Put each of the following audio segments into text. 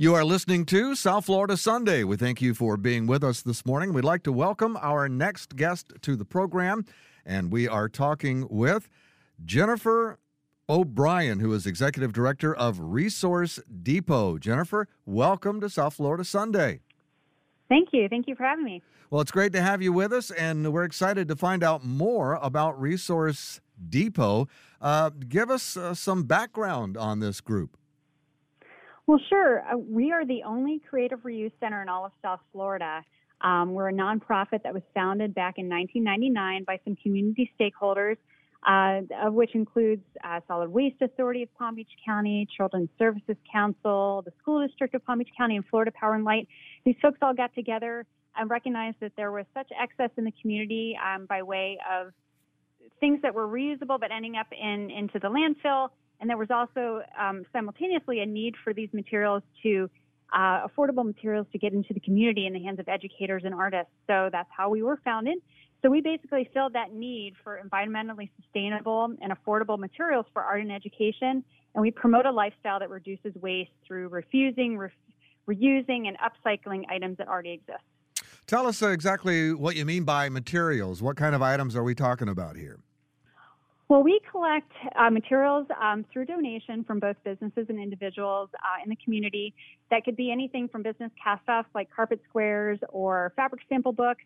You are listening to South Florida Sunday. We thank you for being with us this morning. We'd like to welcome our next guest to the program, and we are talking with Jennifer O'Brien, who is Executive Director of Resource Depot. Jennifer, welcome to South Florida Sunday. Thank you. Thank you for having me. Well, it's great to have you with us, and we're excited to find out more about Resource Depot. Uh, give us uh, some background on this group. Well, sure. Uh, we are the only creative reuse center in all of South Florida. Um, we're a nonprofit that was founded back in 1999 by some community stakeholders uh, of which includes uh, Solid Waste Authority of Palm Beach County, Children's Services Council, the School District of Palm Beach County, and Florida Power and Light. These folks all got together and recognized that there was such excess in the community um, by way of things that were reusable but ending up in into the landfill. And there was also um, simultaneously a need for these materials to uh, affordable materials to get into the community in the hands of educators and artists. So that's how we were founded. So we basically filled that need for environmentally sustainable and affordable materials for art and education. And we promote a lifestyle that reduces waste through refusing, re- reusing, and upcycling items that already exist. Tell us exactly what you mean by materials. What kind of items are we talking about here? Well, we collect uh, materials um, through donation from both businesses and individuals uh, in the community. That could be anything from business cast offs like carpet squares or fabric sample books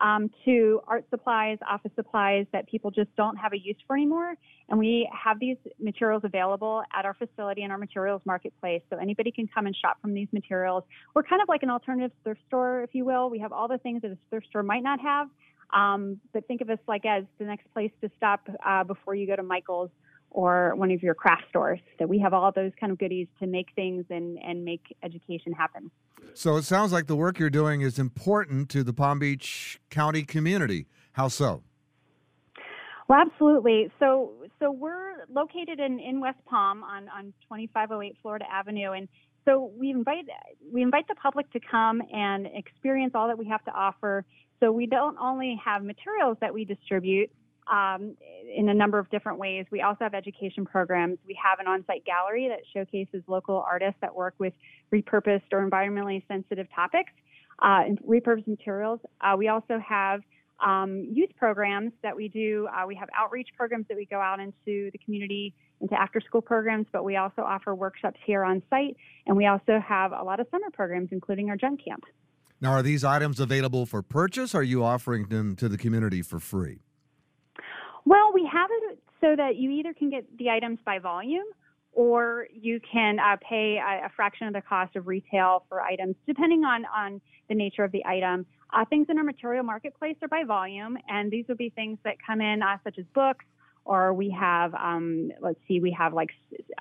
um, to art supplies, office supplies that people just don't have a use for anymore. And we have these materials available at our facility in our materials marketplace. So anybody can come and shop from these materials. We're kind of like an alternative thrift store, if you will. We have all the things that a thrift store might not have. Um, but think of us like as the next place to stop uh, before you go to Michael's or one of your craft stores. That we have all those kind of goodies to make things and, and make education happen. So it sounds like the work you're doing is important to the Palm Beach County community. How so? Well, absolutely. So, so we're located in, in West Palm on, on 2508 Florida Avenue, and so we invite we invite the public to come and experience all that we have to offer. So we don't only have materials that we distribute, um, in a number of different ways. We also have education programs. We have an on site gallery that showcases local artists that work with repurposed or environmentally sensitive topics uh, and repurposed materials. Uh, we also have um, youth programs that we do. Uh, we have outreach programs that we go out into the community, into after school programs, but we also offer workshops here on site. And we also have a lot of summer programs, including our junk camp. Now, are these items available for purchase? Or are you offering them to the community for free? Well, we have it so that you either can get the items by volume or you can uh, pay a, a, fraction of the cost of retail for items, depending on, on the nature of the item. Uh, things in our material marketplace are by volume, and these would be things that come in, uh, such as books, or we have, um, let's see, we have like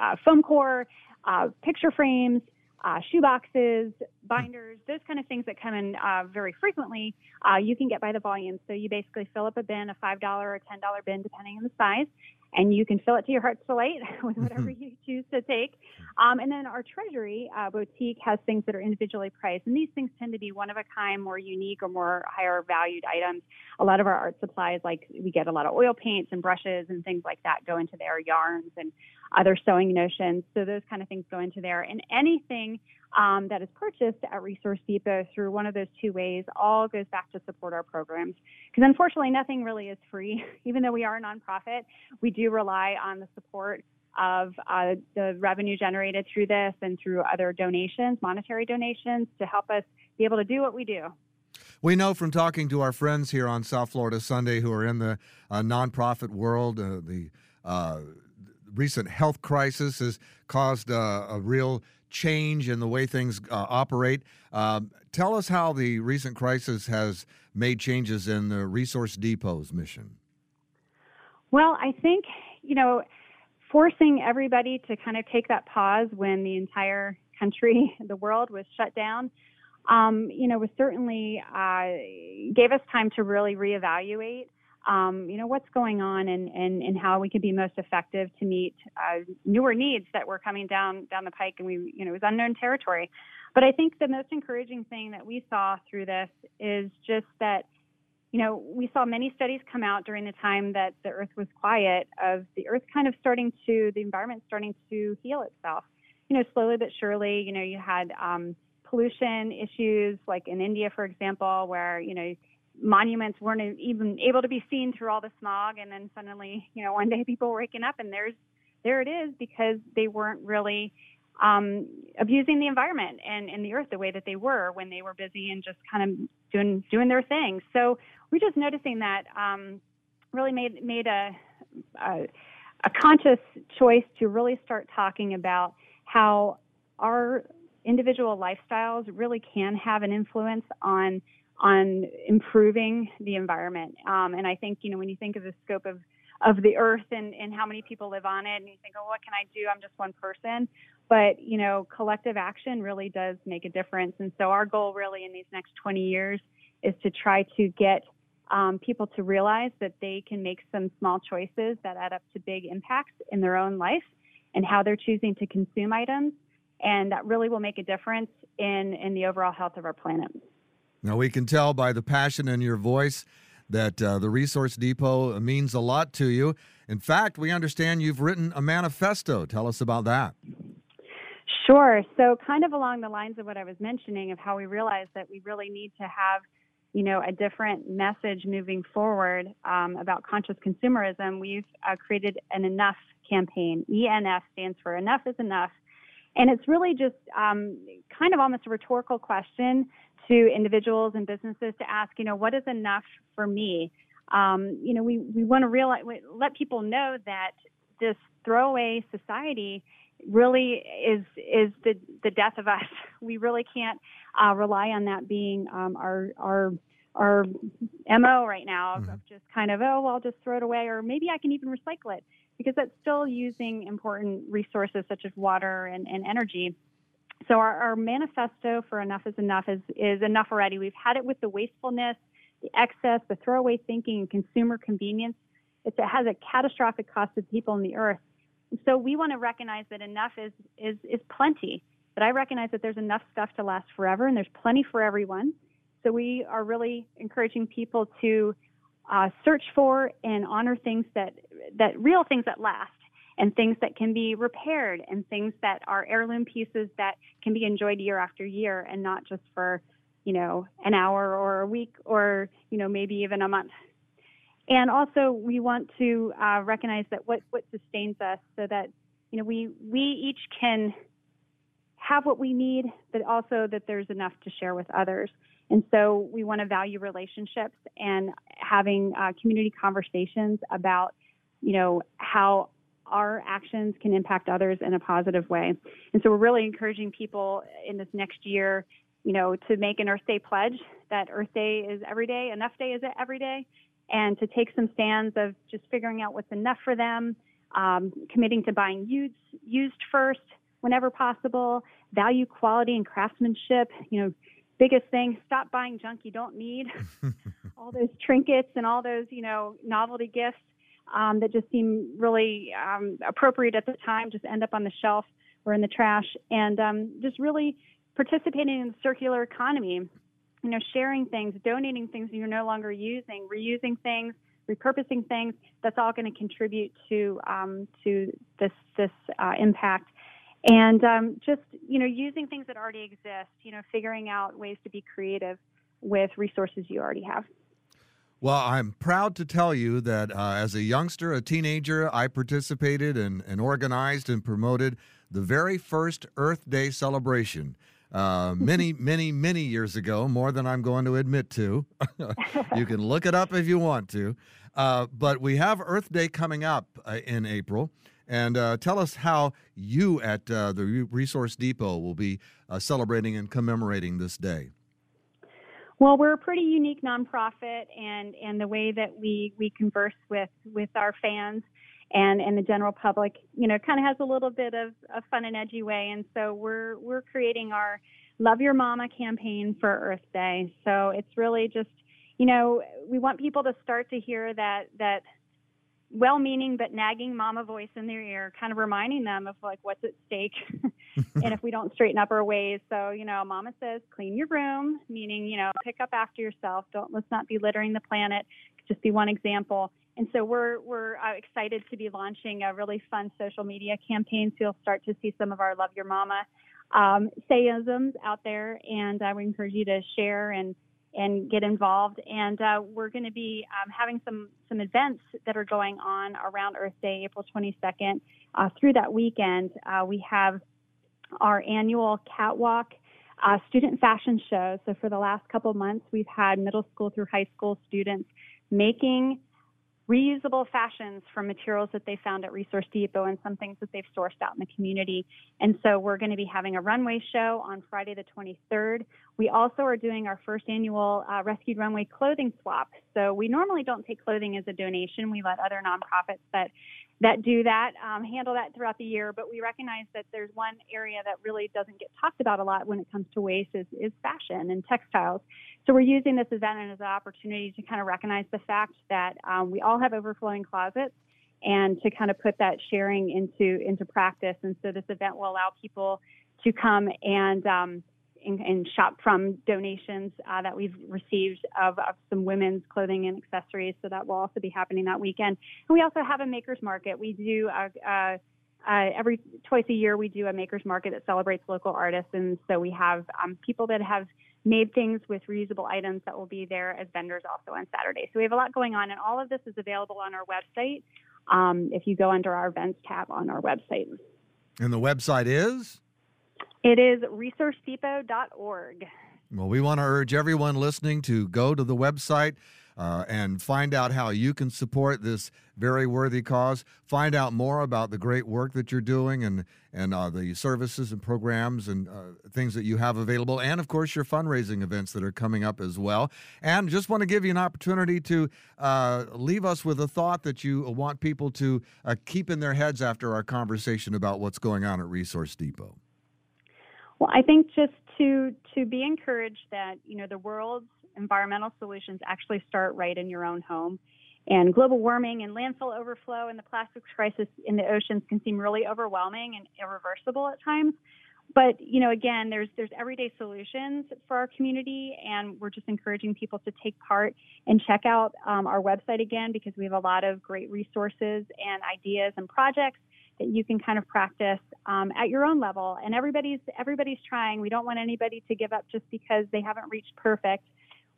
uh, foam core, uh, picture frames, uh, shoe boxes, binders, those kind of things that come in uh, very frequently, uh, you can get by the volume. So you basically fill up a bin, a $5 or $10 bin, depending on the size, and you can fill it to your heart's delight with whatever mm-hmm. you choose to take. Um, and then our treasury uh, boutique has things that are individually priced, and these things tend to be one of a kind, more unique, or more higher valued items. A lot of our art supplies, like we get a lot of oil paints and brushes and things like that, go into there, yarns and other sewing notions. So those kind of things go into there. And anything um, that is purchased at Resource Depot through one of those two ways all goes back to support our programs. Because unfortunately, nothing really is free. Even though we are a nonprofit, we do rely on the support of uh, the revenue generated through this and through other donations, monetary donations, to help us be able to do what we do. We know from talking to our friends here on South Florida Sunday who are in the uh, nonprofit world, uh, the uh, recent health crisis has caused uh, a real change in the way things uh, operate. Um, tell us how the recent crisis has made changes in the Resource Depot's mission. Well, I think, you know, forcing everybody to kind of take that pause when the entire country, the world was shut down, um, you know, was certainly uh, gave us time to really reevaluate um, you know, what's going on and, and, and how we could be most effective to meet uh, newer needs that were coming down down the pike, and we, you know, it was unknown territory. But I think the most encouraging thing that we saw through this is just that, you know, we saw many studies come out during the time that the Earth was quiet of the Earth kind of starting to, the environment starting to heal itself you know, slowly but surely, you know, you had um, pollution issues, like in India, for example, where you know monuments weren't even able to be seen through all the smog, and then suddenly, you know, one day people were waking up and there's there it is because they weren't really um, abusing the environment and, and the earth the way that they were when they were busy and just kind of doing doing their thing. So we're just noticing that um, really made made a, a a conscious choice to really start talking about how our individual lifestyles really can have an influence on on improving the environment. Um, and I think you know when you think of the scope of of the earth and, and how many people live on it and you think oh what can i do? I'm just one person. But you know collective action really does make a difference. And so our goal really in these next 20 years is to try to get um, people to realize that they can make some small choices that add up to big impacts in their own life and how they're choosing to consume items. And that really will make a difference in in the overall health of our planet now we can tell by the passion in your voice that uh, the Resource Depot means a lot to you. In fact, we understand you've written a manifesto. Tell us about that. Sure. So, kind of along the lines of what I was mentioning, of how we realize that we really need to have, you know, a different message moving forward um, about conscious consumerism. We've uh, created an Enough campaign. ENF stands for Enough is Enough, and it's really just um, kind of almost a rhetorical question to individuals and businesses to ask, you know, what is enough for me? Um, you know, we, we want to realize, let people know that this throwaway society really is is the the death of us. We really can't uh, rely on that being um, our our our mo right now of, mm-hmm. of just kind of oh well, I'll just throw it away, or maybe I can even recycle it because that's still using important resources such as water and, and energy. So our, our manifesto for Enough is Enough is, is enough already. We've had it with the wastefulness, the excess, the throwaway thinking, and consumer convenience. It's, it has a catastrophic cost to people on the earth. So we want to recognize that enough is, is, is plenty. But I recognize that there's enough stuff to last forever, and there's plenty for everyone. So we are really encouraging people to uh, search for and honor things that that real things that last and things that can be repaired and things that are heirloom pieces that can be enjoyed year after year and not just for you know an hour or a week or you know maybe even a month. And also we want to uh, recognize that what what sustains us so that you know we we each can have what we need but also that there's enough to share with others. And so we want to value relationships and having uh, community conversations about you know how our actions can impact others in a positive way. And so we're really encouraging people in this next year, you know, to make an Earth Day pledge that Earth Day is every day, enough day is it every day, and to take some stands of just figuring out what's enough for them, um, committing to buying used, used first whenever possible, value quality and craftsmanship, you know, biggest thing stop buying junk you don't need all those trinkets and all those you know novelty gifts um, that just seem really um, appropriate at the time just end up on the shelf or in the trash, and um, just really participating in the circular economy. You know, sharing things, donating things you're no longer using, reusing things, repurposing things. That's all going to contribute to um, to this this uh, impact and um, just you know using things that already exist you know figuring out ways to be creative with resources you already have well, I'm proud to tell you that uh, as a youngster, a teenager, I participated and, and organized and promoted the very first Earth Day celebration. Uh, many, many, many years ago, more than I'm going to admit to. you can look it up if you want to. Uh, but we have Earth Day coming up uh, in April. And uh, tell us how you at uh, the Resource Depot will be celebrating and commemorating this day. Well, we're a pretty unique nonprofit, and and the way that we we converse with with our fans and and the general public, you know, kind of has a little bit of a fun and edgy way. And so we're we're creating our Love Your Mama campaign for Earth Day. So it's really just, you know, we want people to start to hear that that well-meaning but nagging mama voice in their ear, kind of reminding them of like what's at stake, and if we don't straighten up our ways. So you know, mama says clean your room, meaning you know pick up after yourself. Don't let's not be littering the planet. Just be one example. And so we're we're uh, excited to be launching a really fun social media campaign. So you'll start to see some of our Love Your Mama um, sayisms out there, and I would encourage you to share and and get involved. And uh, we're going to be um, having some some events that are going on around Earth Day, April 22nd, uh, through that weekend. Uh, we have our annual catwalk. Uh, student fashion show. So, for the last couple months, we've had middle school through high school students making reusable fashions from materials that they found at Resource Depot and some things that they've sourced out in the community. And so we're going to be having a runway show on Friday the 23rd. We also are doing our first annual uh, Rescued Runway clothing swap. So we normally don't take clothing as a donation. We let other nonprofits that that do that um, handle that throughout the year. But we recognize that there's one area that really doesn't get talked about a lot when it comes to waste is, is fashion and textiles. So we're using this event as an opportunity to kind of recognize the fact that um, we all have overflowing closets and to kind of put that sharing into into practice. And so this event will allow people to come and um, and, and, shop from donations uh, that we've received of, of, some women's clothing and accessories. So that will also be happening that weekend. And we also have a makers market. We do a, a uh, every twice a year we do a makers market that celebrates local artists and so we have um, people that have made things with reusable items that will be there as vendors also on saturday. So we have a lot going on and all of this is available on our website um, if you go under our events tab on our website. And the website is? It is resourcedepot.org well we want to urge everyone listening to go to the website uh, and find out how you can support this very worthy cause. Find out more about the great work that you're doing and and uh, the services and programs and uh, things that you have available, and of course your fundraising events that are coming up as well. And just want to give you an opportunity to uh, leave us with a thought that you want people to uh, keep in their heads after our conversation about what's going on at Resource Depot. Well, I think just to to be encouraged that you know the world's environmental solutions actually start right in your own home. And global warming and landfill overflow and the plastics crisis in the oceans can seem really overwhelming and irreversible at times. But you know, again, there's there's everyday solutions for our community, and we're just encouraging people to take part and check out um, our website again because we have a lot of great resources and ideas and projects that you can kind of practice um, at your own level. And everybody's everybody's trying. We don't want anybody to give up just because they haven't reached perfect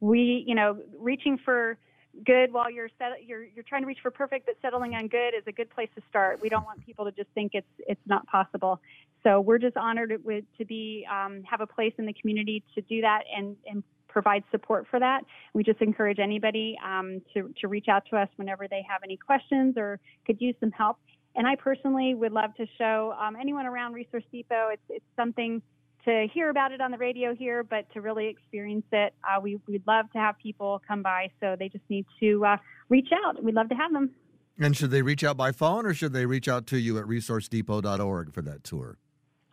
we, you know, reaching for good while you're set, you're you're trying to reach for perfect, but settling on good is a good place to start. We don't want people to just think it's it's not possible. So we're just honored with, to be um, have a place in the community to do that and and provide support for that. We just encourage anybody um, to to reach out to us whenever they have any questions or could use some help. And I personally would love to show um, anyone around Resource Depot. It's it's something to hear about it on the radio here, but to really experience it, uh, we, would love to have people come by. So they just need to uh, reach out. We'd love to have them. And should they reach out by phone or should they reach out to you at resourcedepot.org for that tour?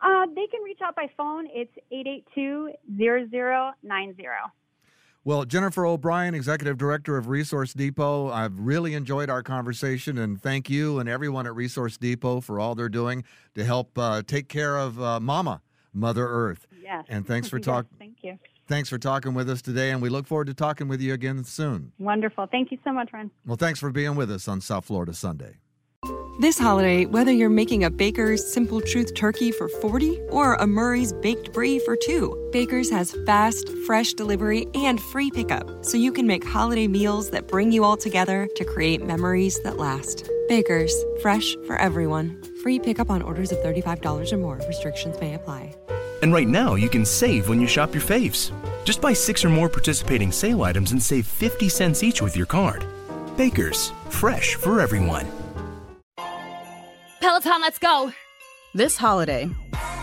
Uh, they can reach out by phone. It's 882 0090. Well, Jennifer O'Brien, Executive Director of Resource Depot, I've really enjoyed our conversation and thank you and everyone at Resource Depot for all they're doing to help uh, take care of uh, Mama Mother Earth. Yes. And thanks for talking. Yes, thank you. Thanks for talking with us today, and we look forward to talking with you again soon. Wonderful. Thank you so much, Ron. Well, thanks for being with us on South Florida Sunday. This holiday, whether you're making a Baker's Simple Truth turkey for 40 or a Murray's Baked Brie for two, Baker's has fast, fresh delivery and free pickup, so you can make holiday meals that bring you all together to create memories that last. Baker's, fresh for everyone. Free pickup on orders of $35 or more. Restrictions may apply. And right now, you can save when you shop your faves. Just buy six or more participating sale items and save 50 cents each with your card. Baker's, fresh for everyone. Peloton, let's go! This holiday,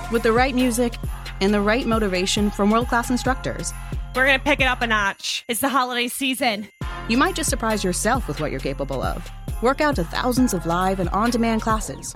with the right music and the right motivation from world class instructors, we're gonna pick it up a notch. It's the holiday season. You might just surprise yourself with what you're capable of. Work out to thousands of live and on demand classes,